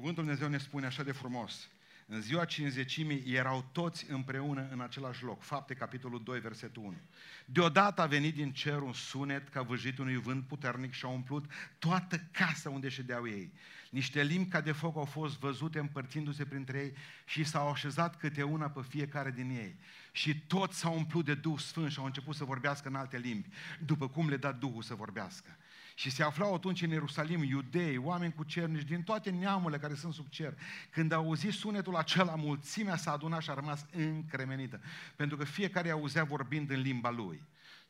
Cuvântul Dumnezeu ne spune așa de frumos. În ziua cinzecimii erau toți împreună în același loc. Fapte, capitolul 2, versetul 1. Deodată a venit din cer un sunet ca vâjit unui vânt puternic și a umplut toată casa unde ședeau ei. Niște limbi ca de foc au fost văzute împărțindu-se printre ei și s-au așezat câte una pe fiecare din ei. Și toți s-au umplut de Duh Sfânt și au început să vorbească în alte limbi, după cum le da Duhul să vorbească. Și se aflau atunci în Ierusalim iudei, oameni cu cernici din toate neamurile care sunt sub cer. Când au auzit sunetul acela, mulțimea s-a adunat și a rămas încremenită. Pentru că fiecare auzea vorbind în limba lui.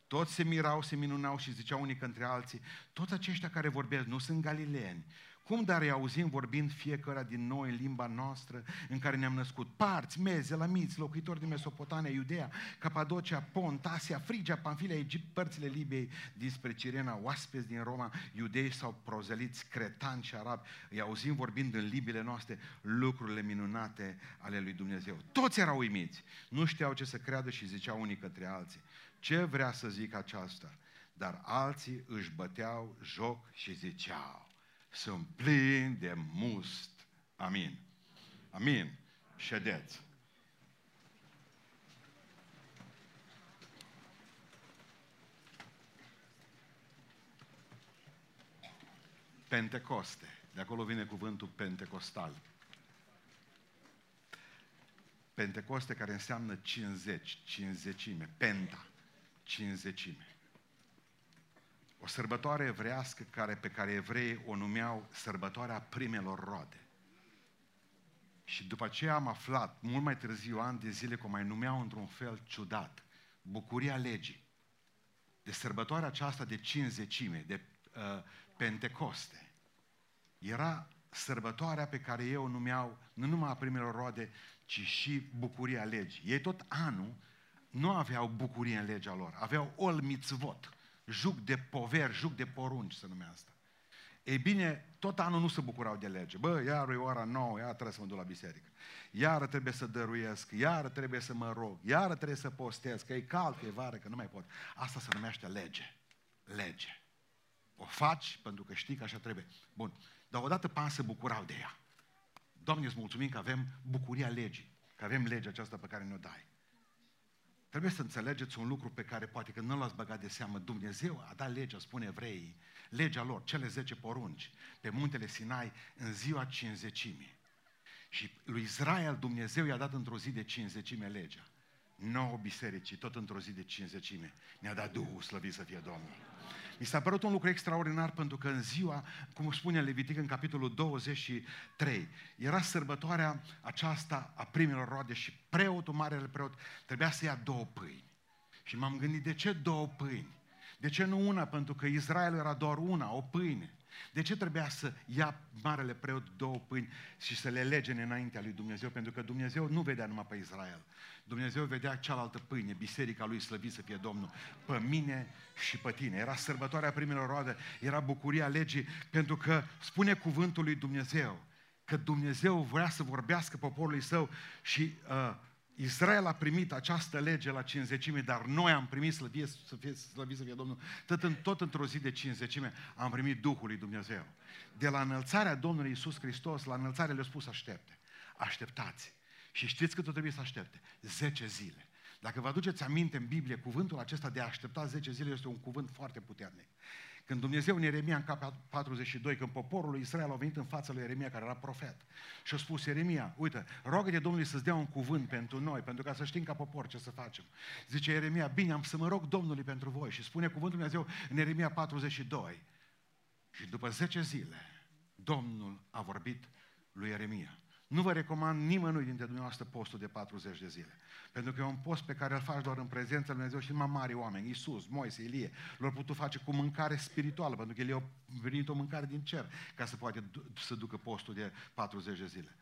Toți se mirau, se minunau și ziceau unii către alții, toți aceștia care vorbesc nu sunt galileeni, cum dar îi auzim vorbind fiecare din noi în limba noastră în care ne-am născut? Parți, meze, lamiți, locuitori din Mesopotamia, Iudea, Capadocia, Pont, Asia, Frigia, Panfilia, Egipt, părțile Libiei, dinspre Cirena, oaspeți din Roma, iudei sau prozeliți, cretanți și arabi. Îi auzim vorbind în limbile noastre lucrurile minunate ale lui Dumnezeu. Toți erau uimiți. Nu știau ce să creadă și ziceau unii către alții. Ce vrea să zic aceasta? Dar alții își băteau joc și ziceau sunt plini de must. Amin. Amin. Ședeți. Pentecoste. De acolo vine cuvântul pentecostal. Pentecoste care înseamnă 50, cinzecime, penta, cinzecime. O sărbătoare evrească care, pe care evreii o numeau sărbătoarea primelor roade. Și după aceea am aflat, mult mai târziu, ani de zile, că o mai numeau într-un fel ciudat, bucuria legii. De sărbătoarea aceasta de cinzecime, de uh, Pentecoste. Era sărbătoarea pe care ei o numeau nu numai a primelor roade, ci și bucuria legii. Ei tot anul nu aveau bucurie în legea lor, aveau ol mitzvot juc de poveri, juc de porunci se numea asta. Ei bine, tot anul nu se bucurau de lege. Bă, iar e ora nouă, iar trebuie să mă duc la biserică. Iar trebuie să dăruiesc, iar trebuie să mă rog, iar trebuie să postez, că e cald, că e vară, că nu mai pot. Asta se numește lege. Lege. O faci pentru că știi că așa trebuie. Bun. Dar odată pan se bucurau de ea. Doamne, îți mulțumim că avem bucuria legii, că avem legea aceasta pe care ne-o dai. Trebuie să înțelegeți un lucru pe care poate că nu l-ați băgat de seamă. Dumnezeu a dat legea, spune evreii, legea lor, cele 10 porunci, pe muntele Sinai, în ziua cinzecimii. Și lui Israel Dumnezeu i-a dat într-o zi de cinzecime legea. Nouă bisericii, tot într-o zi de cinzecime. Ne-a dat Duhul, slăvit să fie Domnul. Mi s-a părut un lucru extraordinar pentru că în ziua, cum spune Levitic în capitolul 23, era sărbătoarea aceasta a primelor roade și preotul, marele preot, trebuia să ia două pâini. Și m-am gândit, de ce două pâini? De ce nu una? Pentru că Israel era doar una, o pâine. De ce trebuia să ia marele preot două pâini și să le lege înaintea lui Dumnezeu? Pentru că Dumnezeu nu vedea numai pe Israel. Dumnezeu vedea cealaltă pâine, biserica lui slăvit să fie Domnul, pe mine și pe tine. Era sărbătoarea primelor roade, era bucuria legii, pentru că spune cuvântul lui Dumnezeu că Dumnezeu vrea să vorbească poporului său și uh, Israel a primit această lege la cinzecime, dar noi am primit, să fie, să fie, slăvit să fie Domnul, tot, în, tot într-o zi de cinzecime am primit Duhul lui Dumnezeu. De la înălțarea Domnului Isus Hristos, la înălțare le-a spus aștepte. Așteptați. Și știți cât o trebuie să aștepte? Zece zile. Dacă vă aduceți aminte în Biblie, cuvântul acesta de a aștepta 10 zile este un cuvânt foarte puternic. Când Dumnezeu în Ieremia, în capul 42, când poporul lui Israel a venit în fața lui Ieremia, care era profet, și a spus, Ieremia, uite, rogă-te Domnului să-ți dea un cuvânt pentru noi, pentru ca să știm ca popor ce să facem. Zice Ieremia, bine, am să mă rog Domnului pentru voi. Și spune cuvântul Dumnezeu în Ieremia 42. Și după 10 zile, Domnul a vorbit lui Ieremia. Nu vă recomand nimănui dintre dumneavoastră postul de 40 de zile. Pentru că e un post pe care îl faci doar în prezența lui Dumnezeu și numai mari oameni, Iisus, Moise, Ilie, l-au putut face cu mâncare spirituală, pentru că el a venit o mâncare din cer ca să poate să ducă postul de 40 de zile.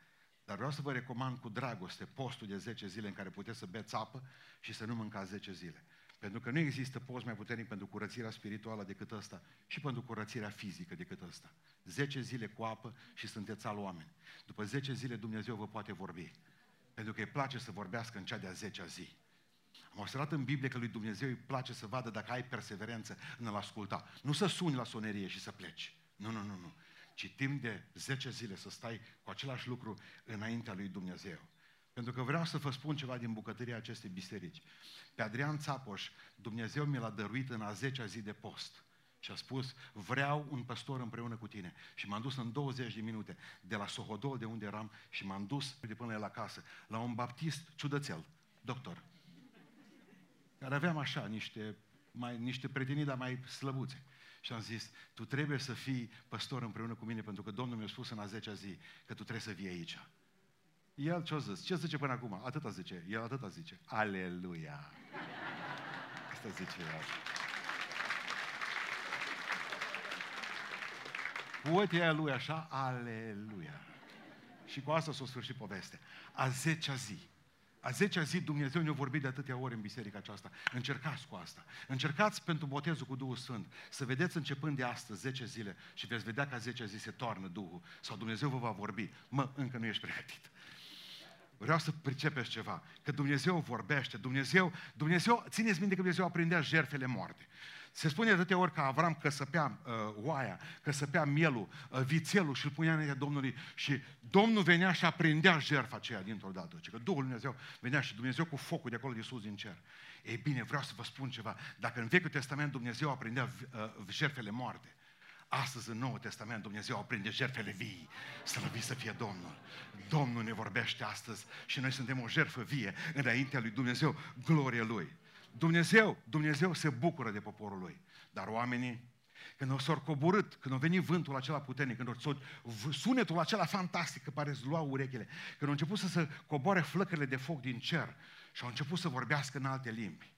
Dar vreau să vă recomand cu dragoste postul de 10 zile în care puteți să beți apă și să nu mâncați 10 zile. Pentru că nu există post mai puternic pentru curățirea spirituală decât ăsta și pentru curățirea fizică decât ăsta. 10 zile cu apă și sunteți al oameni. După 10 zile Dumnezeu vă poate vorbi. Pentru că îi place să vorbească în cea de-a 10-a zi. Am observat în Biblie că lui Dumnezeu îi place să vadă dacă ai perseverență în a-L asculta. Nu să suni la sonerie și să pleci. Nu, nu, nu, nu. ci timp de 10 zile să stai cu același lucru înaintea lui Dumnezeu. Pentru că vreau să vă spun ceva din bucătăria acestei biserici. Pe Adrian Țapoș, Dumnezeu mi l-a dăruit în a 10-a zi de post. Și a spus, vreau un păstor împreună cu tine. Și m-am dus în 20 de minute de la Sohodol, de unde eram, și m-am dus de până la casă, la un baptist ciudățel, doctor, care aveam așa niște, mai, niște prietenii, dar mai slăbuțe. Și am zis, tu trebuie să fii păstor împreună cu mine, pentru că Domnul mi-a spus în a 10-a zi că tu trebuie să vii aici. El ce-a zis? Ce zice până acum? Atâta zice. El atâta zice. Aleluia! Asta zice el. Cu lui așa, aleluia. Și cu asta s-a sfârșit povestea. A zecea zi. A zecea zi Dumnezeu ne-a vorbit de atâtea ori în biserica aceasta. Încercați cu asta. Încercați pentru botezul cu Duhul Sfânt. Să vedeți începând de astăzi, 10 zile, și veți vedea că a 10 zi se toarnă Duhul. Sau Dumnezeu vă va vorbi. Mă, încă nu ești pregătit. Vreau să pricepeți ceva. Că Dumnezeu vorbește. Dumnezeu, Dumnezeu, țineți minte că Dumnezeu aprindea jertfele moarte. Se spune de atâtea ori că Avram căsăpea uh, oaia, căsăpea mielul, uh, vițelul și îl punea înaintea Domnului și Domnul venea și aprindea jertfa aceea dintr-o dată. Deci că Duhul Dumnezeu venea și Dumnezeu cu focul de acolo de sus din cer. Ei bine, vreau să vă spun ceva. Dacă în Vechiul Testament Dumnezeu aprindea uh, jertfele moarte, Astăzi, în Noul Testament, Dumnezeu aprinde jertfele vii. Slăvit să fie Domnul. Domnul ne vorbește astăzi și noi suntem o jertfă vie înaintea lui Dumnezeu, glorie Lui. Dumnezeu, Dumnezeu se bucură de poporul Lui. Dar oamenii, când au s-au coborât, când a venit vântul acela puternic, când au sunetul acela fantastic că pare să lua urechile, când au început să se coboare flăcările de foc din cer și au început să vorbească în alte limbi.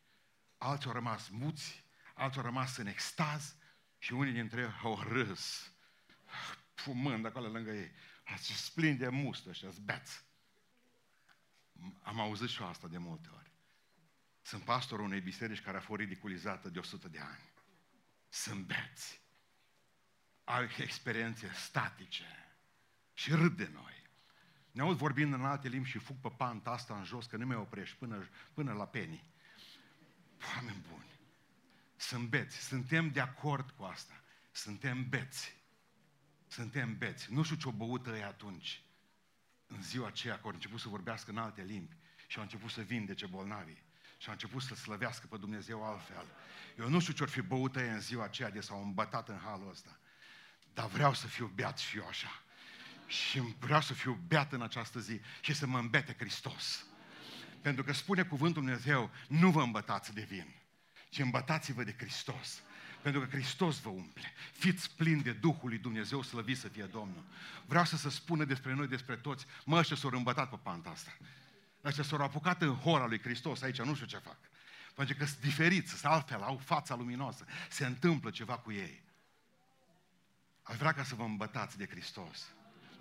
Alții au rămas muți, alții au rămas în extaz, și unii dintre ei au râs, fumând acolo lângă ei. Ați splin de mustă și ați beați. Am auzit și asta de multe ori. Sunt pastorul unei biserici care a fost ridiculizată de 100 de ani. Sunt beți. Au experiențe statice și râd de noi. Ne aud vorbind în alte limbi și fug pe panta asta în jos, că nu mai oprești până, până la penii. Oameni buni. Sunt beți. Suntem de acord cu asta. Suntem beți. Suntem beți. Nu știu ce-o băut ei atunci. În ziua aceea, că au început să vorbească în alte limbi și au început să vindece bolnavii și au început să slăvească pe Dumnezeu altfel. Eu nu știu ce-or fi băut ei în ziua aceea de s-au îmbătat în halul ăsta. Dar vreau să fiu beat și eu așa. Și vreau să fiu beat în această zi și să mă îmbete Hristos. Pentru că spune cuvântul Dumnezeu, nu vă îmbătați de vin ci îmbătați-vă de Hristos. Pentru că Hristos vă umple. Fiți plini de Duhul lui Dumnezeu, slăvit să fie Domnul. Vreau să se spună despre noi, despre toți, mă, ăștia s-au îmbătat pe panta asta. Ăștia s-au apucat în hora lui Hristos, aici nu știu ce fac. Pentru că sunt diferiți, sunt altfel, au fața luminoasă. Se întâmplă ceva cu ei. Aș vrea ca să vă îmbătați de Hristos.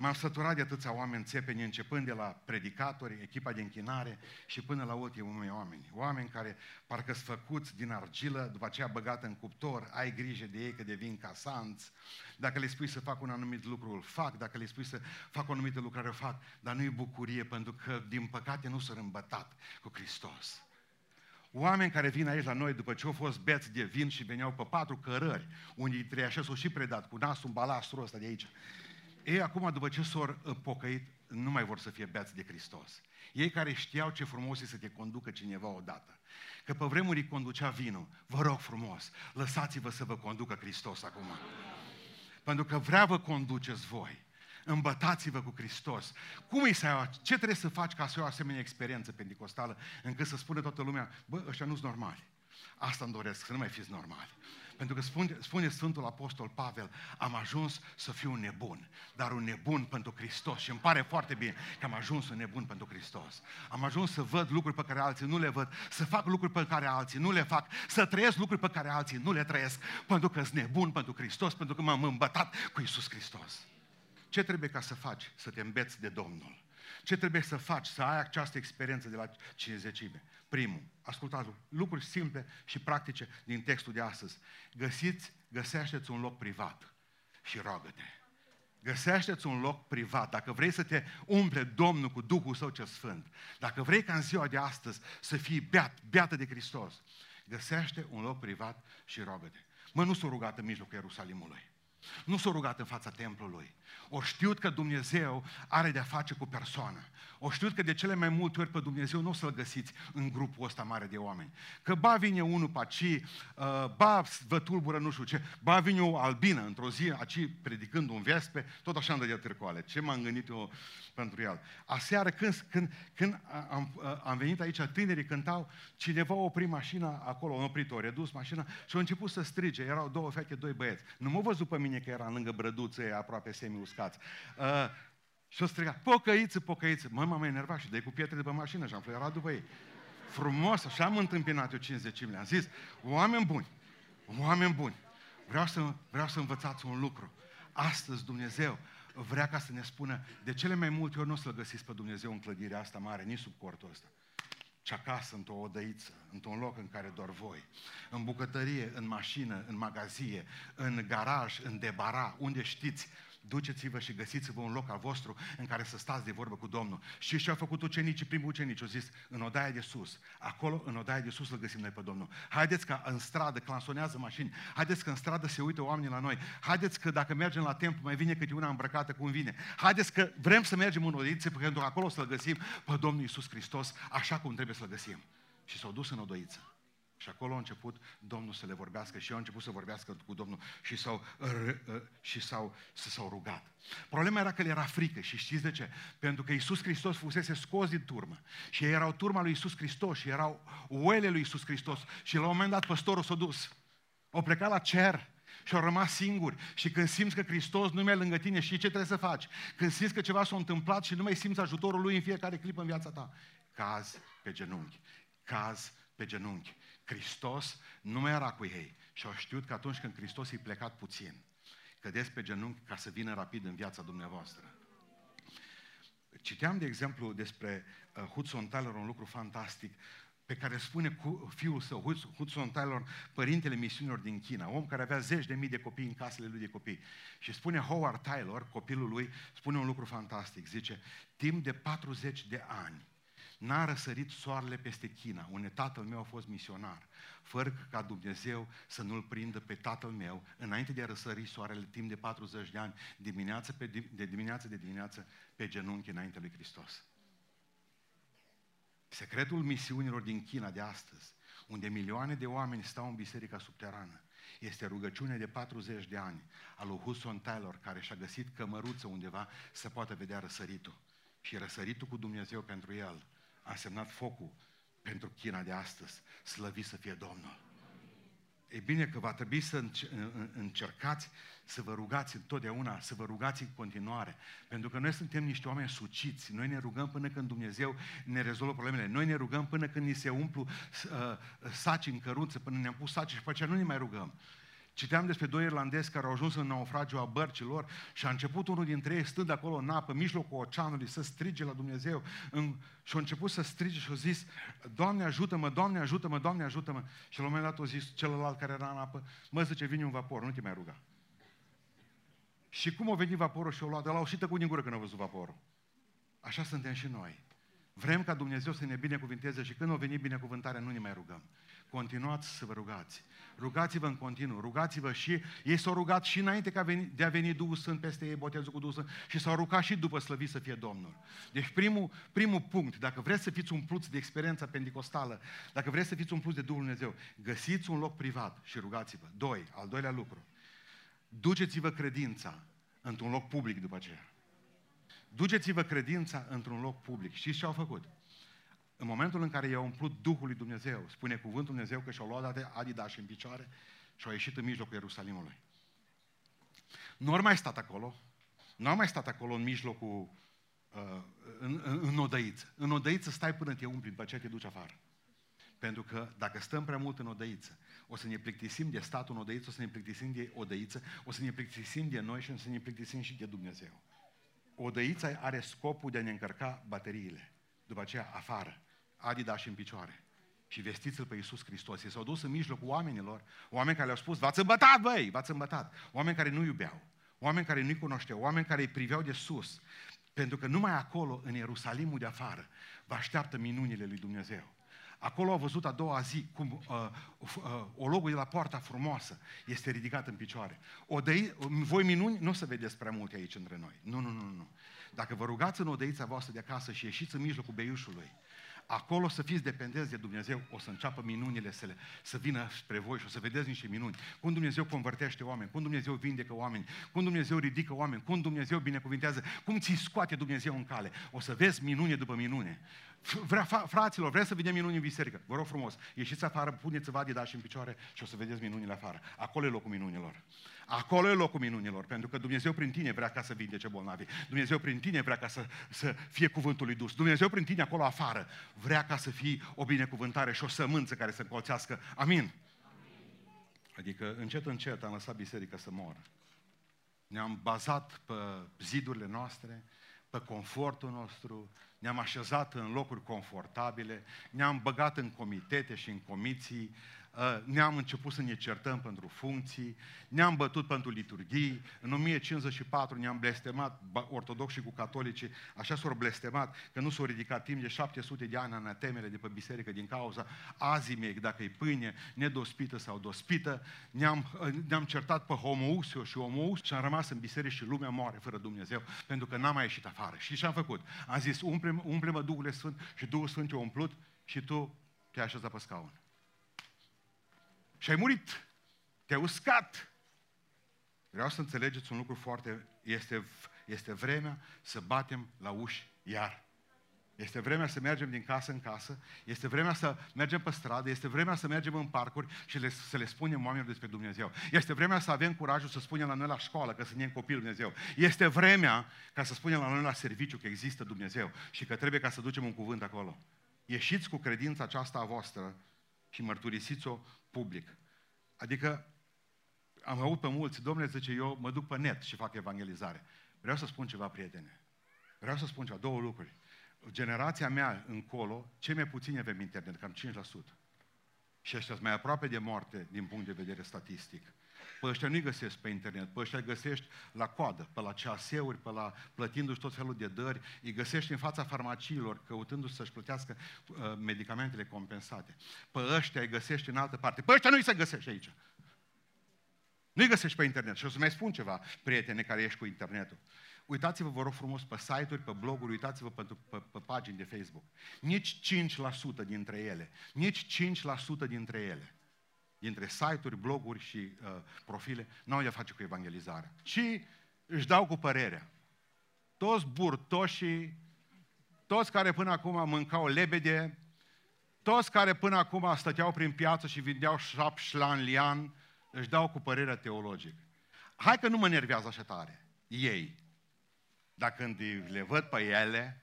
M-am săturat de atâția oameni țepeni, începând de la predicatori, echipa de închinare și până la ultimii oameni. Oameni care parcă sunt făcuți din argilă, după aceea băgată în cuptor, ai grijă de ei că devin casanți. Dacă le spui să facă un anumit lucru, îl fac. Dacă le spui să facă o anumită lucrare, o fac. Dar nu e bucurie, pentru că, din păcate, nu s-au îmbătat cu Hristos. Oameni care vin aici la noi după ce au fost beți de vin și veneau pe patru cărări, unii dintre ei așa s-au și predat cu nasul în balastru ăsta de aici. Ei acum, după ce s-au pocăit, nu mai vor să fie beați de Hristos. Ei care știau ce frumos e să te conducă cineva odată. Că pe vremuri conducea vinul. Vă rog frumos, lăsați-vă să vă conducă Hristos acum. Pentru că vrea vă conduceți voi. Îmbătați-vă cu Hristos. Cum e să ai, ce trebuie să faci ca să ai o asemenea experiență pentecostală încât să spune toată lumea, bă, ăștia nu sunt normali. Asta îmi doresc, să nu mai fiți normali. Pentru că spune, spune Sfântul Apostol Pavel, am ajuns să fiu un nebun, dar un nebun pentru Hristos. Și îmi pare foarte bine că am ajuns un nebun pentru Hristos. Am ajuns să văd lucruri pe care alții nu le văd, să fac lucruri pe care alții nu le fac, să trăiesc lucruri pe care alții nu le trăiesc, pentru că sunt nebun pentru Hristos, pentru că m-am îmbătat cu Isus Hristos. Ce trebuie ca să faci? Să te îmbeți de Domnul. Ce trebuie să faci să ai această experiență de la cinzecime? Primul, ascultați lucruri simple și practice din textul de astăzi. Găsiți, găsește-ți un loc privat și roagă-te. Găsește-ți un loc privat. Dacă vrei să te umple Domnul cu Duhul Său cel Sfânt, dacă vrei ca în ziua de astăzi să fii beat, beată de Hristos, găsește un loc privat și roagă-te. Mă, nu s-a rugat în mijlocul Ierusalimului. Nu s-au rugat în fața templului. O știut că Dumnezeu are de-a face cu persoana. O știut că de cele mai multe ori pe Dumnezeu nu o să-L găsiți în grupul ăsta mare de oameni. Că ba vine unul pe aci, uh, ba vă tulbură nu știu ce, ba vine o albină într-o zi, aci predicând un vespe, tot așa îmi dădea târcoale. Ce m-am gândit eu pentru el? Aseară când, când, când am, uh, am venit aici, tinerii cântau, cineva a oprit mașina acolo, a oprit, o redus mașina și a început să strige. Erau două fete, doi băieți. Nu m-au văzut pe mine că era lângă brăduțe, aproape semi-uscați. Uh, și o striga, pocăiță, pocăiță. Mă, m-am enervat și de cu pietre de pe mașină și am fluierat după ei. Frumos, așa am întâmpinat eu 50 Am zis, oameni buni, oameni buni, vreau să, vreau să învățați un lucru. Astăzi Dumnezeu vrea ca să ne spună, de cele mai multe ori nu o să-L găsiți pe Dumnezeu în clădirea asta mare, nici sub cortul ăsta ci acasă, într-o odăiță, într-un loc în care doar voi, în bucătărie, în mașină, în magazie, în garaj, în debara, unde știți duceți-vă și găsiți-vă un loc al vostru în care să stați de vorbă cu Domnul. Și ce au făcut ucenicii, primul ucenici, au zis, în odaia de sus. Acolo, în odaia de sus, îl găsim noi pe Domnul. Haideți că în stradă clansonează mașini, haideți că în stradă se uită oamenii la noi, haideți că dacă mergem la templu mai vine câte una îmbrăcată cum vine. Haideți că vrem să mergem în odăiță pentru că acolo să-L găsim pe Domnul Iisus Hristos așa cum trebuie să-L găsim. Și s-au dus în odăiță. Și acolo a început Domnul să le vorbească și eu am început să vorbească cu Domnul și s-au, și s-au, să s-au rugat. Problema era că le era frică și știți de ce? Pentru că Iisus Hristos fusese scos din turmă și ei erau turma lui Iisus Hristos și erau oile lui Iisus Hristos și la un moment dat păstorul s-a dus. O plecat la cer și au rămas singuri. Și când simți că Hristos nu mai lângă tine, și ce trebuie să faci? Când simți că ceva s-a întâmplat și nu mai simți ajutorul Lui în fiecare clipă în viața ta, caz pe genunchi. Caz pe genunchi. Hristos nu mai era cu ei și au știut că atunci când Hristos îi plecat puțin, cădeți pe genunchi ca să vină rapid în viața dumneavoastră. Citeam, de exemplu, despre uh, Hudson Taylor un lucru fantastic pe care spune cu fiul său, Hudson Taylor, părintele misiunilor din China, om care avea zeci de mii de copii în casele lui de copii. Și spune Howard Taylor, copilul lui, spune un lucru fantastic. Zice, timp de 40 de ani, N-a răsărit soarele peste China, unde tatăl meu a fost misionar, fără ca Dumnezeu să nu-l prindă pe tatăl meu, înainte de a răsări soarele timp de 40 de ani, dimineață pe, de dimineață de dimineață, pe genunchi înainte lui Hristos. Secretul misiunilor din China de astăzi, unde milioane de oameni stau în biserica subterană, este rugăciune de 40 de ani al lui Hudson Taylor, care și-a găsit cămăruță undeva să poată vedea răsăritul. Și răsăritul cu Dumnezeu pentru el a semnat focul pentru China de astăzi. Slăvit să fie Domnul. E bine că va trebui să încercați să vă rugați întotdeauna, să vă rugați în continuare. Pentru că noi suntem niște oameni suciți. Noi ne rugăm până când Dumnezeu ne rezolvă problemele. Noi ne rugăm până când ni se umplu uh, saci în căruță, până ne-am pus saci și pe aceea nu ne mai rugăm. Citeam despre doi irlandezi care au ajuns în naufragiu a bărcilor și a început unul dintre ei stând acolo în apă, în mijlocul oceanului, să strige la Dumnezeu. În, și a început să strige și a zis, Doamne ajută-mă, Doamne ajută-mă, Doamne ajută-mă. Și la un moment dat a zis celălalt care era în apă, mă zice, vine un vapor, nu te mai ruga. Și cum a venit vaporul și a luat, de la o și tăcut din gură când a văzut vaporul. Așa suntem și noi. Vrem ca Dumnezeu să ne binecuvinteze și când o veni binecuvântarea, nu ne mai rugăm. Continuați să vă rugați. Rugați-vă în continuu, rugați-vă și ei s-au rugat și înainte ca de a veni Duhul Sfânt peste ei, botezul cu Duhul Sfânt, și s-au rugat și după slăvit să fie Domnul. Deci primul, primul punct, dacă vreți să fiți umpluți de experiența pentecostală, dacă vreți să fiți umpluți de Duhul Dumnezeu, găsiți un loc privat și rugați-vă. Doi, al doilea lucru, duceți-vă credința într-un loc public după aceea. Duceți-vă credința într-un loc public. Știți ce au făcut? În momentul în care i-a umplut Duhul lui Dumnezeu, spune cuvântul Dumnezeu că și-au luat de Adidas în picioare și au ieșit în mijlocul Ierusalimului. Nu au mai stat acolo, nu au mai stat acolo în mijlocul, uh, în, în, în odăiță. În odăiță stai până te umpli, după aceea te duci afară. Pentru că dacă stăm prea mult în odăiță, o să ne plictisim de statul în odăiță, o să ne plictisim de odăiță, o să ne plictisim de noi și o să ne plictisim și de Dumnezeu. Odăița are scopul de a ne încărca bateriile. După aceea, afară. Adidas în picioare. Și vestiți-l pe Iisus Hristos. Ei s-au dus în mijlocul oamenilor, oameni care le-au spus, v-ați îmbătat, băi, v-ați îmbătat. Oameni care nu iubeau, oameni care nu-i cunoșteau, oameni care îi priveau de sus. Pentru că numai acolo, în Ierusalimul de afară, vă așteaptă minunile lui Dumnezeu. Acolo au văzut a doua zi cum uh, uh, ologul de la poarta frumoasă este ridicat în picioare. O dăi, voi minuni nu o să vedeți prea multe aici între noi. Nu, nu, nu, nu. Dacă vă rugați în odăița voastră de acasă și ieșiți în mijlocul beiușului, acolo să fiți dependenți de Dumnezeu, o să înceapă minunile să, le, să vină spre voi și o să vedeți niște minuni. Cum Dumnezeu convertește oameni, cum Dumnezeu vindecă oameni, cum Dumnezeu ridică oameni, cum Dumnezeu binecuvintează, cum ți scoate Dumnezeu în cale. O să vezi minune după minune. Vrea, fraților, vreți să vedem minuni în biserică? Vă rog frumos, ieșiți afară, puneți-vă dași în picioare și o să vedeți minunile afară. Acolo e locul minunilor. Acolo e locul minunilor, pentru că Dumnezeu prin tine vrea ca să vindece bolnavi. Dumnezeu prin tine vrea ca să, să fie cuvântul lui dus. Dumnezeu prin tine acolo afară vrea ca să fii o binecuvântare și o sămânță care să încolțească. Amin. Amin. Adică încet, încet am lăsat biserica să moră. Ne-am bazat pe zidurile noastre, pe confortul nostru, ne-am așezat în locuri confortabile, ne-am băgat în comitete și în comisii, Uh, ne-am început să ne certăm pentru funcții, ne-am bătut pentru liturghii, în 1054 ne-am blestemat ortodoxi cu catolicii, așa s-au blestemat că nu s-au ridicat timp de 700 de ani anatemele de pe biserică din cauza azimei, dacă e pâine nedospită sau dospită, ne-am, uh, ne-am certat pe homousio și homousio și am rămas în biserică și lumea moare fără Dumnezeu, pentru că n-am mai ieșit afară. Și ce am făcut? Am zis, umple-mă, umple Duhul Sfânt și Duhul Sfânt te-a umplut și tu te-ai așezat pe scaun. Și ai murit. Te-ai uscat. Vreau să înțelegeți un lucru foarte... Este, este vremea să batem la uși iar. Este vremea să mergem din casă în casă, este vremea să mergem pe stradă, este vremea să mergem în parcuri și le, să le spunem oamenilor despre Dumnezeu. Este vremea să avem curajul să spunem la noi la școală că suntem copil Dumnezeu. Este vremea ca să spunem la noi la serviciu că există Dumnezeu și că trebuie ca să ducem un cuvânt acolo. Ieșiți cu credința aceasta a voastră și mărturisiți-o public. Adică am avut pe mulți, domnule zice, eu mă duc pe net și fac evangelizare. Vreau să spun ceva, prietene. Vreau să spun ceva, două lucruri. Generația mea încolo, cei mai puțini avem internet, cam 5%. Și ăștia sunt mai aproape de moarte din punct de vedere statistic. Pe ăștia nu-i găsești pe internet, pe ăștia îi găsești la coadă, pe la ceaseuri, pe la plătindu-și tot felul de dări, îi găsești în fața farmaciilor, căutându-și să-și plătească uh, medicamentele compensate. Pe ăștia îi găsești în altă parte. Pe ăștia nu-i se găsește aici. Nu-i găsești pe internet. Și o să mai spun ceva, prietene care ești cu internetul. Uitați-vă, vă rog frumos, pe site-uri, pe bloguri, uitați-vă pe, pe, pe pagini de Facebook. Nici 5% dintre ele, nici 5% dintre ele dintre site-uri, bloguri și uh, profile, n-au de face cu evangelizarea. Și își dau cu părerea. Toți burtoșii, toți care până acum mâncau lebede, toți care până acum stăteau prin piață și vindeau șap șlan lian, își dau cu părerea teologic. Hai că nu mă nervează așa tare. Ei. Dacă când le văd pe ele,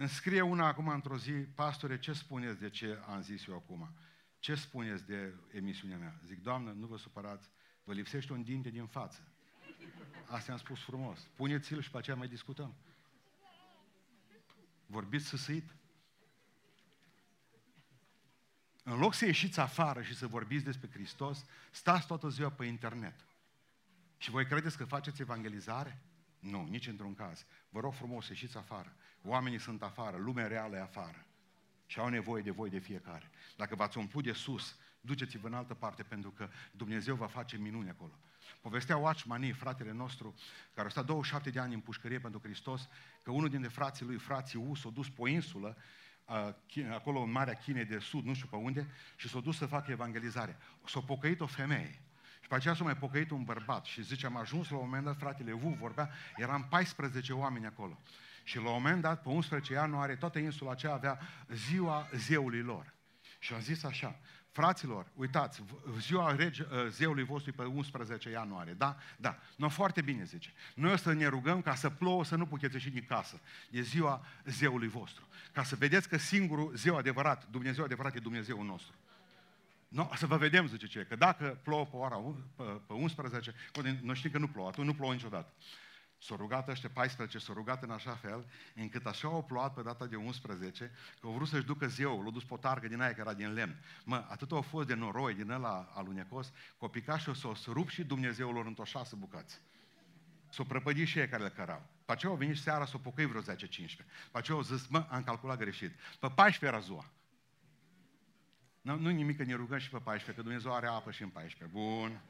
Îmi scrie una acum într-o zi, pastore, ce spuneți de ce am zis eu acum? Ce spuneți de emisiunea mea? Zic, Doamnă, nu vă supărați, vă lipsește un dinte din față. Asta am spus frumos. Puneți-l și pe aceea mai discutăm. Vorbiți săsăit. În loc să ieșiți afară și să vorbiți despre Hristos, stați toată ziua pe internet. Și voi credeți că faceți evangelizare? Nu, nici într-un caz. Vă rog frumos, ieșiți afară. Oamenii sunt afară, lumea reală e afară. Și au nevoie de voi de fiecare. Dacă v-ați umplut de sus, duceți-vă în altă parte, pentru că Dumnezeu va face minuni acolo. Povestea Watchmani, fratele nostru, care a stat 27 de ani în pușcărie pentru Hristos, că unul dintre frații lui, frații U, s-a dus pe o insulă, acolo în Marea Chinei de Sud, nu știu pe unde, și s-a dus să facă evangelizare. S-a pocăit o femeie. Și pe aceea s-a mai pocăit un bărbat. Și zice, am ajuns la un moment dat, fratele Vu vorbea, eram 14 oameni acolo. Și la un moment dat, pe 11 ianuarie, toată insula aceea avea ziua zeului lor. Și am zis așa, fraților, uitați, ziua rege, ă, zeului vostru pe 11 ianuarie, da? Da. Nu, foarte bine, zice. Noi o să ne rugăm ca să plouă, să nu puteți ieși din casă. E ziua zeului vostru. Ca să vedeți că singurul zeu adevărat, Dumnezeu adevărat, e Dumnezeul nostru. No, să vă vedem, zice ce, că dacă plouă pe ora pe, pe 11, noi știm că nu plouă, atunci nu plouă niciodată. S-au rugat ăștia 14, s-au rugat în așa fel, încât așa au plouat pe data de 11, că au vrut să-și ducă zeul, l-au dus pe o targă din aia care era din lemn. Mă, atât au fost de noroi din ăla alunecos, că o picat și o să o rup și Dumnezeul lor într-o șase bucăți. S-o prăpădit și ei care le cărau. Pe aceea au venit și seara, s-o pocăi vreo 10-15. Pe aceea au zis, mă, am calculat greșit. Pe 14 era ziua. Nu, nu nimic că ne rugăm și pe 14, că Dumnezeu are apă și în 14. Bun.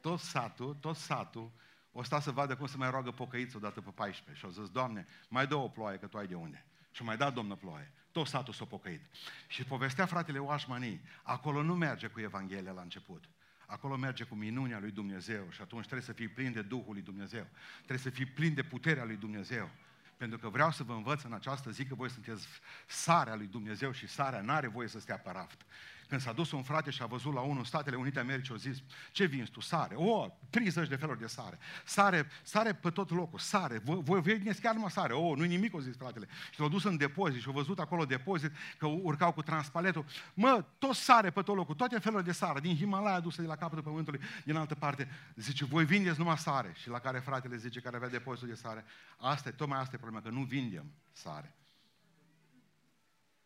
Tot satul, tot satul, o sta să vadă cum se mai roagă pocăiți odată pe 14. Și au zis, Doamne, mai dă o ploaie, că Tu ai de unde. Și mai dat Domnul ploaie. Tot satul s-a pocăit. Și povestea fratele Oașmanii, acolo nu merge cu Evanghelia la început. Acolo merge cu minunea lui Dumnezeu și atunci trebuie să fii plin de Duhul lui Dumnezeu. Trebuie să fii plin de puterea lui Dumnezeu. Pentru că vreau să vă învăț în această zi că voi sunteți sarea lui Dumnezeu și sarea n-are voie să stea pe raft. Când s-a dus un frate și a văzut la unul în Statele Unite Americii, a zis, ce vinzi tu? Sare. O, 30 de feluri de sare. Sare, sare pe tot locul, sare. Voi, voi vedeți chiar numai sare. O, nu-i nimic, o zis fratele. Și l-a dus în depozit și a văzut acolo depozit că urcau cu transpaletul. Mă, tot sare pe tot locul, toate felurile de sare, din Himalaya aduse de la capătul pământului, din altă parte. Zice, voi vindeți numai sare. Și la care fratele zice, care avea depozitul de sare, asta e, tocmai asta e problema, că nu vindem sare.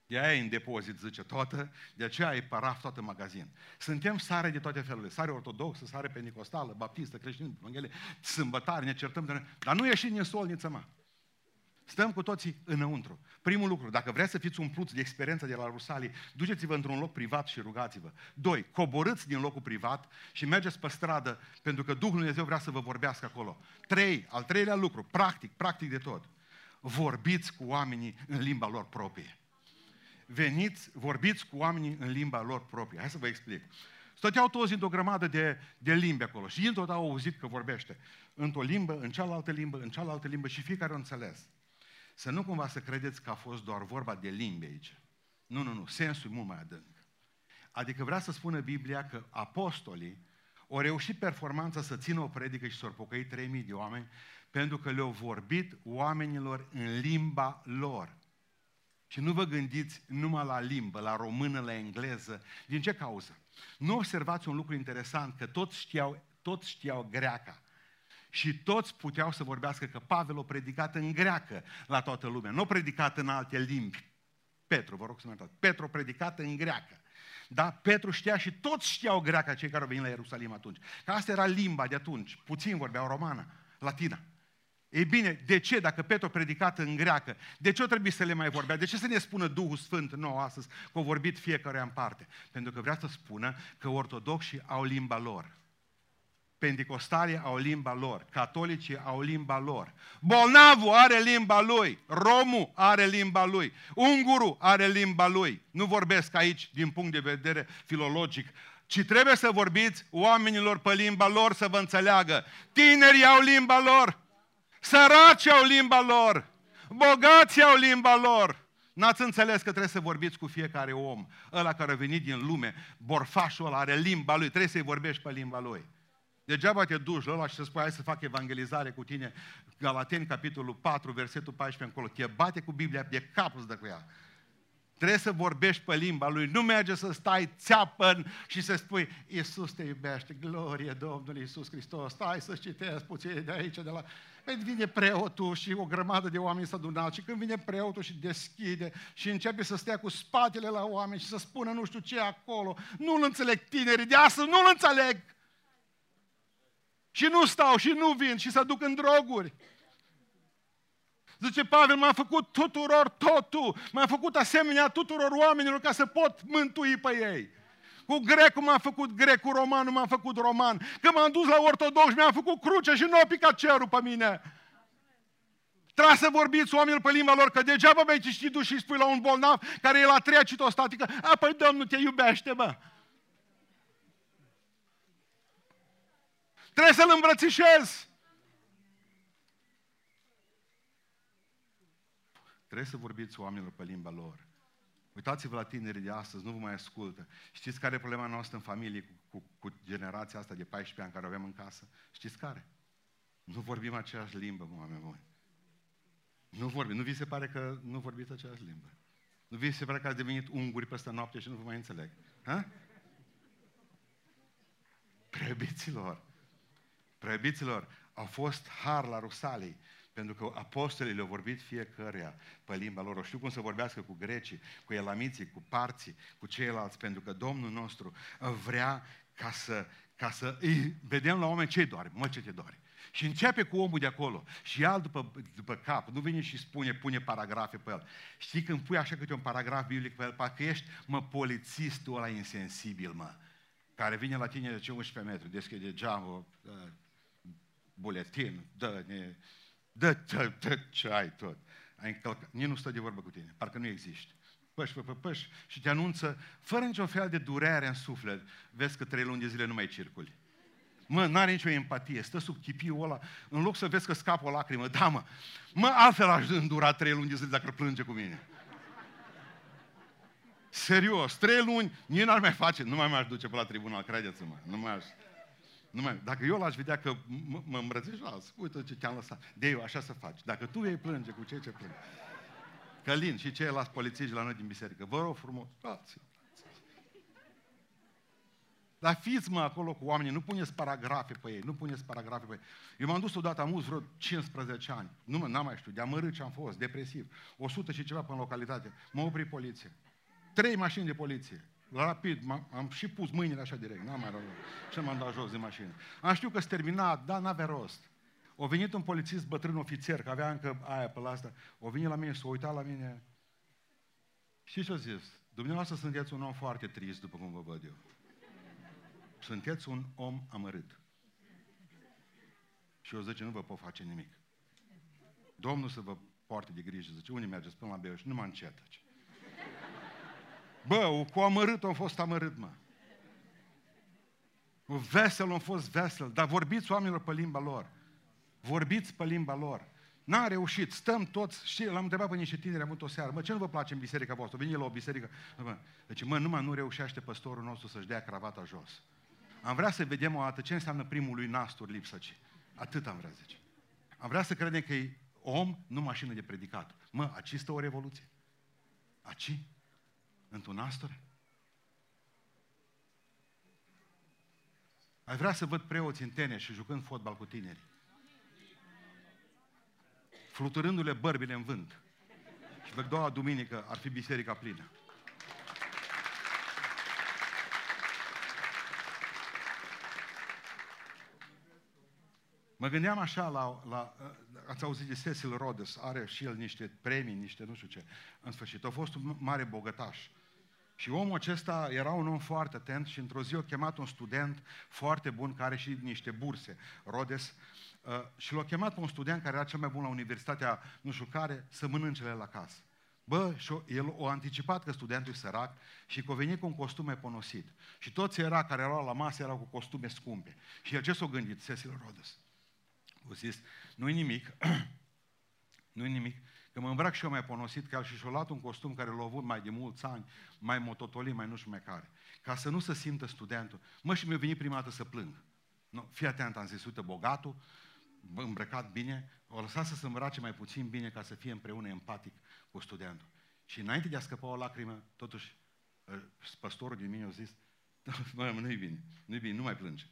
De aia e în depozit, zice toată, de aceea e paraf toată magazin. Suntem sare de toate felurile. Sare ortodoxă, sare penicostală, baptistă, creștină, evanghelie, sâmbătare, ne certăm de Dar nu ieșim din solniță, mă. Stăm cu toții înăuntru. Primul lucru, dacă vreți să fiți umpluți de experiența de la Rusalii, duceți-vă într-un loc privat și rugați-vă. Doi, coborâți din locul privat și mergeți pe stradă, pentru că Duhul Dumnezeu vrea să vă vorbească acolo. Trei, al treilea lucru, practic, practic de tot. Vorbiți cu oamenii în limba lor proprie veniți, vorbiți cu oamenii în limba lor proprie. Hai să vă explic. Stăteau toți într-o grămadă de, de limbi acolo și dintr-o au auzit că vorbește într-o limbă, în cealaltă limbă, în cealaltă limbă și fiecare a înțeles. Să nu cumva să credeți că a fost doar vorba de limbi aici. Nu, nu, nu, sensul e mult mai adânc. Adică vrea să spună Biblia că apostolii au reușit performanța să țină o predică și să-au pocăi 3000 de oameni pentru că le-au vorbit oamenilor în limba lor. Și nu vă gândiți numai la limbă, la română, la engleză. Din ce cauză? Nu observați un lucru interesant, că toți știau, toți știau greaca. Și toți puteau să vorbească că Pavel a predicat în greacă la toată lumea. Nu a predicat în alte limbi. Petru, vă rog să mă iertați. Petru a predicat în greacă. Da? Petru știa și toți știau greaca cei care au venit la Ierusalim atunci. Că asta era limba de atunci. Puțin vorbeau romană, latina. Ei bine, de ce, dacă Petru a predicat în greacă, de ce o trebuie să le mai vorbea? De ce să ne spună Duhul Sfânt nou astăzi că au vorbit fiecare în parte? Pentru că vrea să spună că ortodoxii au limba lor. Pentecostalii au limba lor, catolicii au limba lor, bolnavul are limba lui, romul are limba lui, ungurul are limba lui. Nu vorbesc aici din punct de vedere filologic, ci trebuie să vorbiți oamenilor pe limba lor să vă înțeleagă. Tinerii au limba lor, Săraci au limba lor, bogații au limba lor. N-ați înțeles că trebuie să vorbiți cu fiecare om. Ăla care a venit din lume, borfașul ăla are limba lui, trebuie să-i vorbești pe limba lui. Degeaba te duci la ăla și să spui, hai să fac evangelizare cu tine. Galateni, capitolul 4, versetul 14 încolo. Te bate cu Biblia de cap îți dă cu ea. Trebuie să vorbești pe limba lui. Nu merge să stai țeapăn și să spui, Iisus te iubește, glorie Domnului Iisus Hristos. Stai să citesc puțin de aici, de la... Păi vine preotul și o grămadă de oameni s-a adunat și când vine preotul și deschide și începe să stea cu spatele la oameni și să spună nu știu ce acolo, nu-l înțeleg tinerii de astăzi, nu-l înțeleg. Și nu stau și nu vin și să duc în droguri. Zice Pavel, m-am făcut tuturor totul, m-am făcut asemenea tuturor oamenilor ca să pot mântui pe ei. Cu grecul m-am făcut grec, cu romanul m-am făcut roman. Când m-am dus la ortodox, mi-am făcut cruce și nu a picat cerul pe mine. Trebuie să vorbiți oamenilor pe limba lor, că degeaba vei citi tu și spui la un bolnav care e la treia citostatică, a, păi Domnul te iubește, mă. Trebuie să-l îmbrățișezi. Trebuie să vorbiți oamenilor pe limba lor. Uitați-vă la tinerii de astăzi, nu vă mai ascultă. Știți care e problema noastră în familie cu, cu, cu generația asta de 14 ani care o avem în casă? Știți care? Nu vorbim aceeași limbă, oameni buni. Nu vorbim. Nu vi se pare că nu vorbiți aceeași limbă? Nu vi se pare că ați devenit unguri peste noapte și nu vă mai înțeleg? Ha? Preobiților, preobiților, au fost har la Rusalii pentru că apostolii le-au vorbit fiecăruia pe limba lor. O știu cum să vorbească cu grecii, cu elamiții, cu parții, cu ceilalți, pentru că Domnul nostru vrea ca să, ca să îi vedem la oameni ce doare, mă ce te doare. Și începe cu omul de acolo. Și el după, după cap, nu vine și spune, pune paragrafe pe el. Știi când pui așa câte un paragraf biblic pe el, parcă ești, mă, polițistul ăla insensibil, mă, care vine la tine de ce 11 metri, deschide geamul, dă, buletin, dă, ne, dă, dă, dă, ce ai tot. Ai încălcat, nici nu stă de vorbă cu tine, parcă nu există păș, păș, păș, și te anunță, fără niciun fel de durere în suflet, vezi că trei luni de zile nu mai circuli. Mă, n-are nicio empatie, stă sub chipiul ăla, în loc să vezi că scapă o lacrimă, da mă, mă, altfel aș îndura trei luni de zile dacă plânge cu mine. Serios, trei luni, nici n-ar mai face, nu mai m-aș duce pe la tribunal, credeți-mă, nu mai aș. Nu mai, dacă eu l-aș vedea că mă îmbrățișează, uite ce te-am lăsat. De eu, așa să faci. Dacă tu vei plânge cu cei ce plânge. Călin și ceilalți polițiști la noi din biserică. Vă rog frumos, dați dar fiți mă acolo cu oamenii, nu puneți paragrafe pe ei, nu puneți paragrafe pe ei. Eu m-am dus odată, am vreo 15 ani, nu mă, n-am mai știu, de amărât ce am fost, depresiv. 100 și ceva până în localitate. M-a oprit poliție. Trei mașini de poliție. La rapid, am și pus mâinile așa direct, n-am mai rău. Și m-am dat jos de mașină. Am știut că s terminat, dar n-avea rost. O venit un polițist bătrân ofițer, că avea încă aia pe la asta, o venit la mine și s-a uitat la mine. Și ce a zis? Dumneavoastră sunteți un om foarte trist, după cum vă văd eu. Sunteți un om amărât. Și eu zice, nu vă pot face nimic. Domnul să vă poarte de grijă. Zice, unde mergeți până la Beiuș? Nu mă încet. Bă, cu amărât am fost amărât, mă. Vesel am fost vesel, dar vorbiți oamenilor pe limba lor. Vorbiți pe limba lor. N-a reușit, stăm toți, și l-am întrebat pe niște tineri, am avut o seară, mă, ce nu vă place în biserica voastră? Vine la o biserică, mă, deci, mă, numai nu reușește păstorul nostru să-și dea cravata jos. Am vrea să vedem o dată ce înseamnă primul lui nastur lipsăci. Atât am vrea, zice. Am vrea să credem că e om, nu mașină de predicat. Mă, aici este o revoluție. Aici? Într-un nastur? Ai vrea să văd preoți în tene și jucând fotbal cu tineri fluturându-le bărbile în vânt. Și văd doua duminică ar fi biserica plină. Mă gândeam așa la, la ați auzit de Cecil Rhodes, are și el niște premii, niște nu știu ce. În sfârșit, a fost un mare bogătaș. Și omul acesta era un om foarte atent și într-o zi a chemat un student foarte bun care are și niște burse. Rhodes Uh, și l-a chemat pe un student care era cel mai bun la universitatea nu știu care să mănâncele la casă. Bă, și el a anticipat că studentul e sărac și că a venit cu un costume ponosit. Și toți era care erau la masă erau cu costume scumpe. Și el ce s-a gândit? Cecil Rhodes. A zis, nu-i nimic, nu-i nimic, că mă îmbrac și eu mai ponosit ca el și și-a luat un costum care l-a avut mai de mulți ani, mai mototolit, mai nu știu mai care. Ca să nu se simtă studentul. Mă, și mi-a venit prima dată să plâng. Nu, fii atent, am zis, uite, bogatul, îmbrăcat bine, o lăsat să se îmbrace mai puțin bine ca să fie împreună empatic cu studentul. Și înainte de a scăpa o lacrimă, totuși, ă, păstorul din mine a zis, mă, nu-i bine, nu-i bine, nu mai plânge.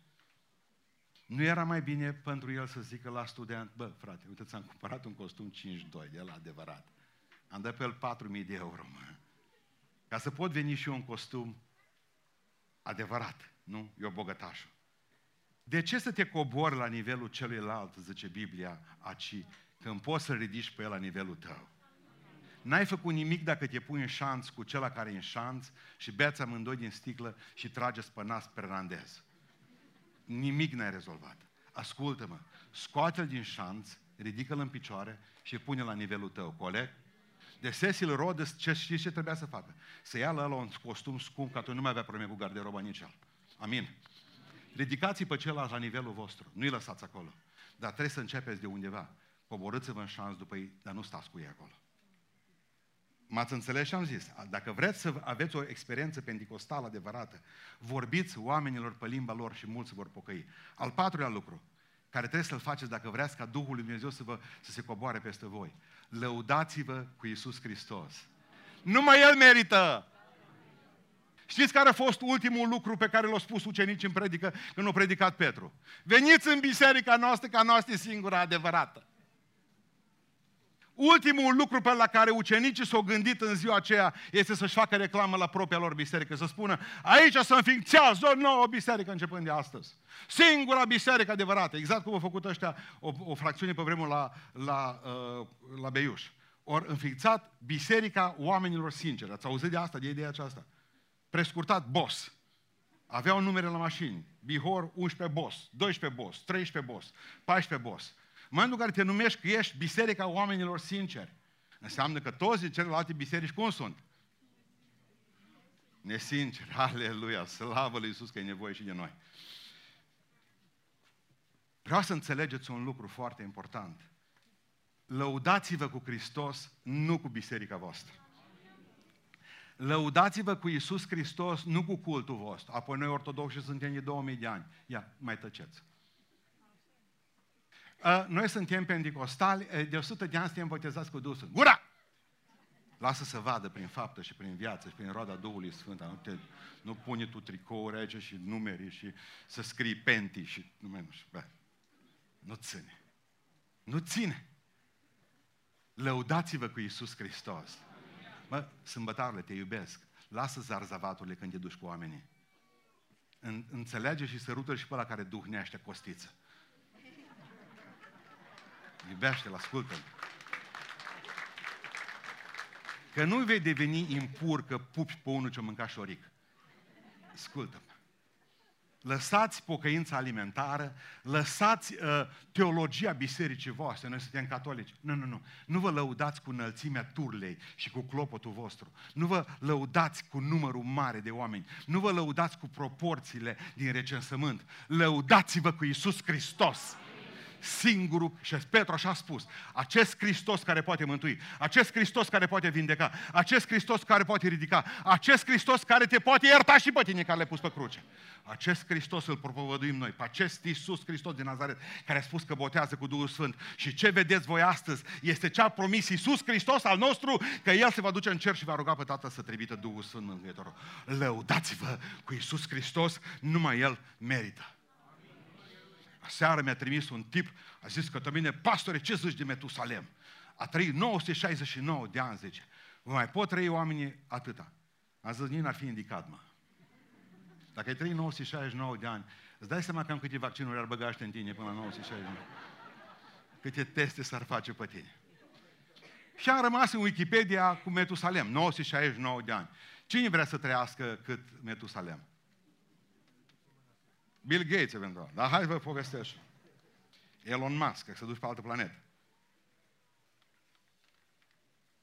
Nu era mai bine pentru el să zică la student, bă, frate, uite, ți-am cumpărat un costum 5-2, de la adevărat. Am dat pe el 4.000 de euro, mă. Ca să pot veni și eu un costum adevărat, nu? Eu bogătașul. De ce să te cobori la nivelul celuilalt, zice Biblia, aci, când poți să ridici pe el la nivelul tău? N-ai făcut nimic dacă te pui în șanț cu cel care e în șanț și beați amândoi din sticlă și trageți pe nas pe randez. Nimic n-ai rezolvat. Ascultă-mă, scoate-l din șanț, ridică-l în picioare și pune la nivelul tău, coleg? De Cecil Rhodes, ce știți ce trebuia să facă? Să ia la un costum scump, că atunci nu mai avea probleme cu garderoba nici el. Amin. Ridicați pe celălalt la nivelul vostru. Nu-i lăsați acolo. Dar trebuie să începeți de undeva. Coborâți-vă în șans după ei, dar nu stați cu ei acolo. M-ați înțeles și am zis, dacă vreți să aveți o experiență pentecostală adevărată, vorbiți oamenilor pe limba lor și mulți vor pocăi. Al patrulea lucru, care trebuie să-l faceți dacă vreți ca Duhul Lui Dumnezeu să, vă, să se coboare peste voi. Lăudați-vă cu Iisus Hristos. Numai El merită! Știți care a fost ultimul lucru pe care l-a spus ucenicii în predică când a predicat Petru? Veniți în biserica noastră, ca noastră e singura adevărată. Ultimul lucru pe la care ucenicii s-au gândit în ziua aceea este să-și facă reclamă la propria lor biserică, să spună, aici să înființează o nouă biserică începând de astăzi. Singura biserică adevărată, exact cum au făcut ăștia o, o fracțiune pe vremuri la, la, uh, la Beiuș. Ori înființat biserica oamenilor sinceri. Ați auzit de asta, de ideea aceasta? Prescurtat, boss. Aveau numere la mașini. Bihor, 11 boss, 12 boss, 13 boss, 14 boss. În momentul în care te numești că ești biserica oamenilor sinceri, înseamnă că toți din celelalte biserici cum sunt? Nesinceri. Aleluia! Slavă lui Iisus că e nevoie și de noi. Vreau să înțelegeți un lucru foarte important. Lăudați-vă cu Hristos, nu cu biserica voastră. Lăudați-vă cu Iisus Hristos, nu cu cultul vostru. Apoi noi ortodoxi suntem de 2000 de ani. Ia, mai tăceți. Noi suntem pentecostali, de 100 de ani suntem botezați cu Duhul Sfânt. Gura! Lasă să vadă prin faptă și prin viață și prin roada Duhului Sfânt. Nu, te, nu pune tu tricouri aici și numeri și să scrii penti și nu știu. Bă, nu ține. Nu ține. Lăudați-vă cu Iisus Hristos. Mă, sâmbătarele, te iubesc. Lasă zarzavaturile când te duci cu oamenii. Înțelege și sărută și pe la care duhnește costiță. Iubește-l, ascultă -l. Că nu vei deveni impur că pupi pe unul ce mânca șoric. Ascultă-mă. Lăsați pocăința alimentară, lăsați uh, teologia bisericii voastre, noi suntem catolici. Nu, nu, nu. Nu vă lăudați cu înălțimea turlei și cu clopotul vostru. Nu vă lăudați cu numărul mare de oameni. Nu vă lăudați cu proporțiile din recensământ. Lăudați-vă cu Isus Hristos singurul, și Petru așa a spus, acest Hristos care poate mântui, acest Hristos care poate vindeca, acest Hristos care poate ridica, acest Hristos care te poate ierta și pe tine care le-ai pus pe cruce. Acest Hristos îl propovăduim noi, pe acest Iisus Hristos din Nazaret, care a spus că botează cu Duhul Sfânt. Și ce vedeți voi astăzi este ce a promis Iisus Hristos al nostru, că El se va duce în cer și va ruga pe Tatăl să trimită Duhul Sfânt Mântuitorul. Lăudați-vă cu Iisus Hristos, numai El merită. Aseară mi-a trimis un tip, a zis că mine, pastore, ce zici de Metusalem? A trăit 969 de ani, zice. Vă mai pot trăi oamenii atâta? A zis, nici n-ar fi indicat, mă. Dacă ai trăit 969 de ani, îți dai seama cam câte vaccinuri ar băga în tine până la 969? Câte teste s-ar face pe tine? Și am rămas în Wikipedia cu Metusalem, 969 de ani. Cine vrea să trăiască cât Metusalem? Bill Gates, eventual. Dar hai să vă povestesc. Elon Musk, că se duce pe altă planetă.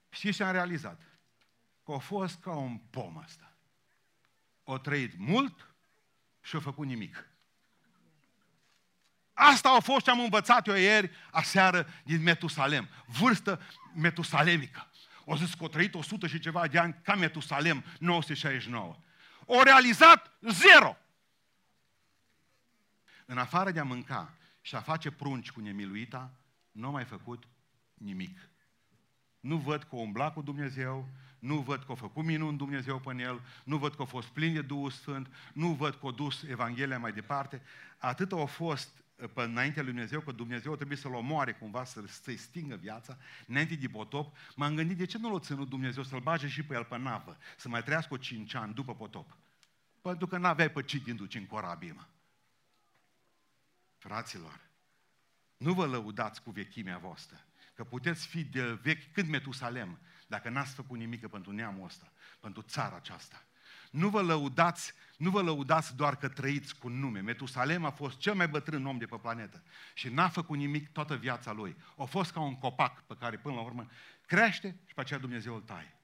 Știți ce am realizat? Că a fost ca un pom ăsta. O trăit mult și a făcut nimic. Asta a fost ce am învățat eu ieri, aseară, din Metusalem. Vârstă metusalemică. O zis că o trăit 100 și ceva de ani ca Metusalem, 969. O realizat zero. În afară de a mânca și a face prunci cu nemiluita, nu a mai făcut nimic. Nu văd că o umbla cu Dumnezeu, nu văd că a făcut minuni Dumnezeu pe el, nu văd că a fost plin de Duhul Sfânt, nu văd că a dus Evanghelia mai departe. Atât a fost uh, pe înaintea lui Dumnezeu, că Dumnezeu trebuie să-l omoare cumva, să, să-i stingă viața, înainte de potop, m-am gândit de ce nu l-a ținut Dumnezeu să-l bage și pe el pe navă, să mai trăiască 5 ani după potop. Pentru că n-aveai pe cine duci în corabie, mă. Fraților, nu vă lăudați cu vechimea voastră, că puteți fi de vechi cât Metusalem, dacă n-ați făcut nimic pentru neamul ăsta, pentru țara aceasta. Nu vă lăudați, nu vă lăudați doar că trăiți cu nume. Metusalem a fost cel mai bătrân om de pe planetă și n-a făcut nimic toată viața lui. A fost ca un copac pe care până la urmă crește și pe aceea Dumnezeu îl taie.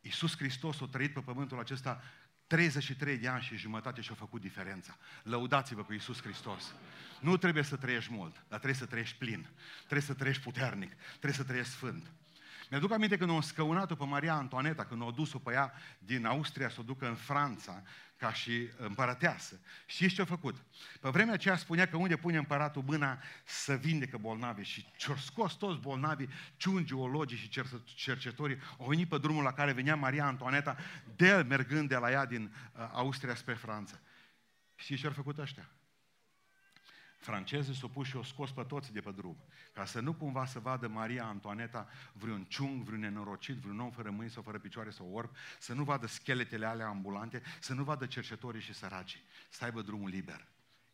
Iisus Hristos a trăit pe pământul acesta 33 de ani și jumătate și-a făcut diferența. Lăudați-vă cu Iisus Hristos. Nu trebuie să trăiești mult, dar trebuie să trăiești plin. Trebuie să trăiești puternic. Trebuie să trăiești sfânt. Mi-aduc aminte când o scăunat-o pe Maria Antoaneta, când o dus-o pe ea din Austria să o ducă în Franța, ca și împărăteasă. Știți ce a făcut? Pe vremea aceea spunea că unde pune împăratul mâna să vindecă bolnavi și ce-au scos toți bolnavii, ciuni, geologii și cercetorii, au venit pe drumul la care venea Maria Antoaneta, de el mergând de la ea din uh, Austria spre Franța. Știți ce au făcut ăștia? Francezii s-au pus și au scos pe toți de pe drum. Ca să nu cumva să vadă Maria Antoaneta vreun ciung, vreun nenorocit, vreun om fără mâini sau fără picioare sau orb, să nu vadă scheletele alea ambulante, să nu vadă cercetorii și săracii, să aibă drumul liber.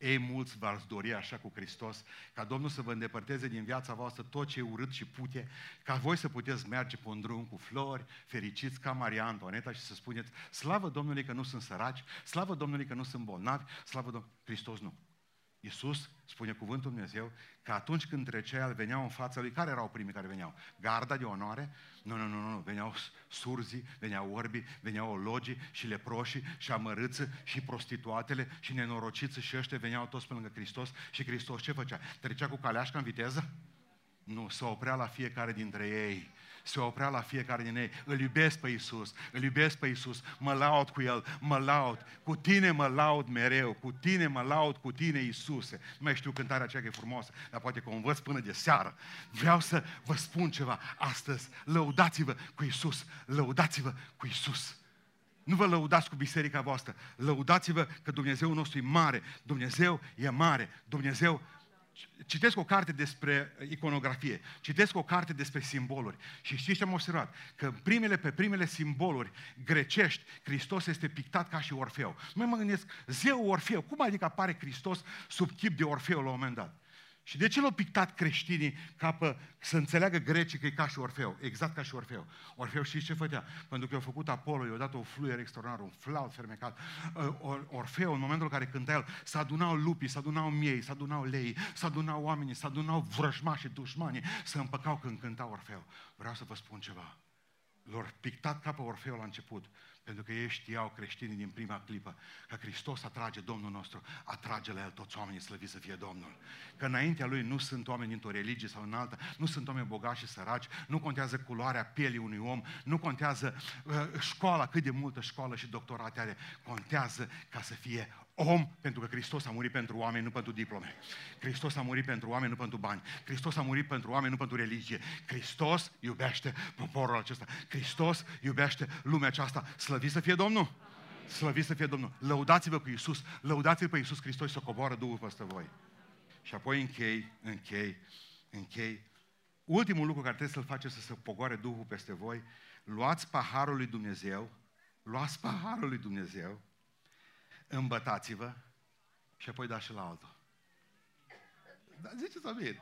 Ei, mulți v-ați dori așa cu Hristos, ca Domnul să vă îndepărteze din viața voastră tot ce e urât și pute, ca voi să puteți merge pe un drum cu flori, fericiți ca Maria Antoaneta și să spuneți, slavă Domnului că nu sunt săraci, slavă Domnului că nu sunt bolnavi, slavă Domnului. Hristos nu. Iisus, spune cuvântul Dumnezeu, că atunci când trecea, el veneau în fața lui, care erau primii care veneau? Garda de onoare? Nu, nu, nu, nu, veneau surzii, veneau orbii, veneau ologii și leproșii și amărâță și prostituatele și nenorociți și ăștia veneau toți pe lângă Hristos și Hristos ce făcea? Trecea cu caleașca în viteză? Nu, se oprea la fiecare dintre ei se oprea la fiecare din ei. Îl iubesc pe Iisus, îl iubesc pe Iisus, mă laud cu El, mă laud. Cu tine mă laud mereu, cu tine mă laud, cu tine Iisuse. Nu mai știu cântarea aceea că e frumoasă, dar poate că o învăț până de seară. Vreau să vă spun ceva astăzi. Lăudați-vă cu Iisus, lăudați-vă cu Iisus. Nu vă lăudați cu biserica voastră, lăudați-vă că Dumnezeu nostru e mare, Dumnezeu e mare, Dumnezeu Citesc o carte despre iconografie, citesc o carte despre simboluri și știți ce am observat? Că primele, pe primele simboluri grecești, Hristos este pictat ca și Orfeu. Nu mă gândesc, zeu Orfeu, cum adică apare Hristos sub chip de Orfeu la un moment dat? Și de ce l-au pictat creștinii ca pe, să înțeleagă grecii că e ca și Orfeu? Exact ca și Orfeu. Orfeu știți ce făcea? Pentru că i-a făcut Apollo, i-a dat o fluier extraordinar, un flaut fermecat. Uh, Orfeu, în momentul în care cânta el, s adunau lupii, s adunau miei, s adunau lei, s adunau oamenii, s adunau vrăjmași și dușmanii, să împăcau când cânta Orfeu. Vreau să vă spun ceva. Lor pictat ca pe Orfeu la început, pentru că ei știau creștinii din prima clipă că Hristos atrage Domnul nostru, atrage la El toți oamenii slăviți să fie Domnul. Că înaintea Lui nu sunt oameni într-o religie sau în alta, nu sunt oameni bogați și săraci, nu contează culoarea pielii unui om, nu contează uh, școala, cât de multă școală și doctorate are, contează ca să fie om, pentru că Hristos a murit pentru oameni, nu pentru diplome. Hristos a murit pentru oameni, nu pentru bani. Hristos a murit pentru oameni, nu pentru religie. Hristos iubește poporul acesta. Hristos iubește lumea aceasta. Slăvit să fie Domnul! Slăvit să fie Domnul! Lăudați-vă cu Iisus, lăudați-vă pe Iisus Hristos să coboară Duhul peste voi. Și apoi închei, închei, închei. Ultimul lucru care trebuie să-l faceți să se pogoare Duhul peste voi, luați paharul lui Dumnezeu, luați paharul lui Dumnezeu, îmbătați-vă și apoi dați și la altul. Da, ziceți amin.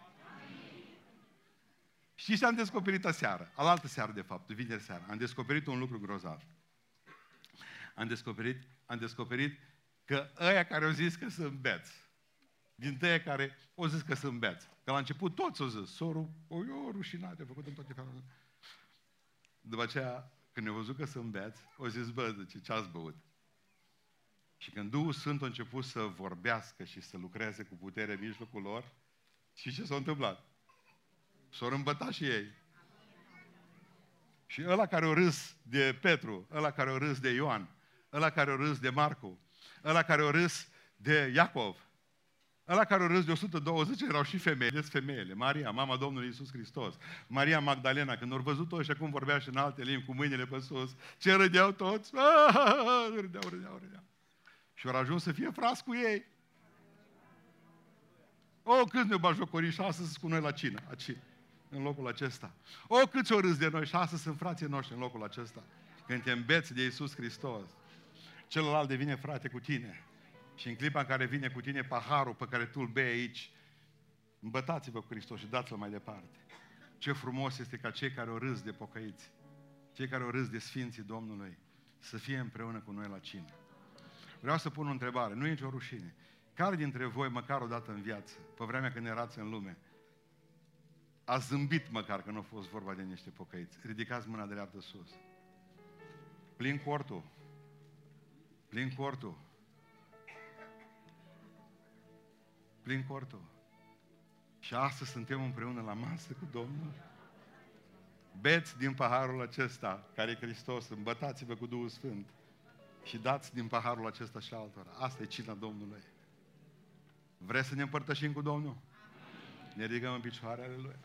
Și ce am descoperit aseară? Alaltă seară, de fapt, vineri seara. Am descoperit un lucru grozav. Am descoperit, am descoperit că ăia care au zis că sunt beți, din ăia care au zis că sunt beți, că la început toți au zis, sorul, o, eu rușinat, a făcut în toate felurile. După aceea, când au văzut că sunt beți, au zis, bă, ce, ce ați băut? Și când Duhul Sfânt a început să vorbească și să lucreze cu putere în mijlocul lor, și ce s-a întâmplat? S-au îmbătat și ei. Și ăla care o râs de Petru, ăla care o râs de Ioan, ăla care o râs de Marcu, ăla care o râs de Iacov, ăla care o râs de 120 erau și femeile, femeile. Maria, mama Domnului Isus Hristos, Maria Magdalena, când au văzut-o și acum vorbea și în alte limbi cu mâinile pe sus, ce râdeau toți? Râdeau, râdeau, râdeau. Și au ajuns să fie frați cu ei. O, cât ne-au bajocorit și astăzi sunt cu noi la cină, aici, în locul acesta. O, cât ți-o râs de noi și astăzi sunt frații noștri în locul acesta. Când te îmbeți de Iisus Hristos, celălalt devine frate cu tine. Și în clipa în care vine cu tine paharul pe care tu îl bei aici, îmbătați-vă cu Hristos și dați-l mai departe. Ce frumos este ca cei care o râs de pocăiți, cei care o râs de Sfinții Domnului, să fie împreună cu noi la cină. Vreau să pun o întrebare, nu e nicio rușine. Care dintre voi, măcar o dată în viață, pe vremea când erați în lume, a zâmbit măcar că nu a fost vorba de niște pocăiți? Ridicați mâna dreaptă sus. Plin cortul. Plin cortul. Plin cortul. Și astăzi suntem împreună la masă cu Domnul. Beți din paharul acesta, care e Hristos, îmbătați-vă cu Duhul Sfânt și dați din paharul acesta și altora. Asta e cina Domnului. Vreți să ne împărtășim cu Domnul? Ne ridicăm în picioare ale Lui.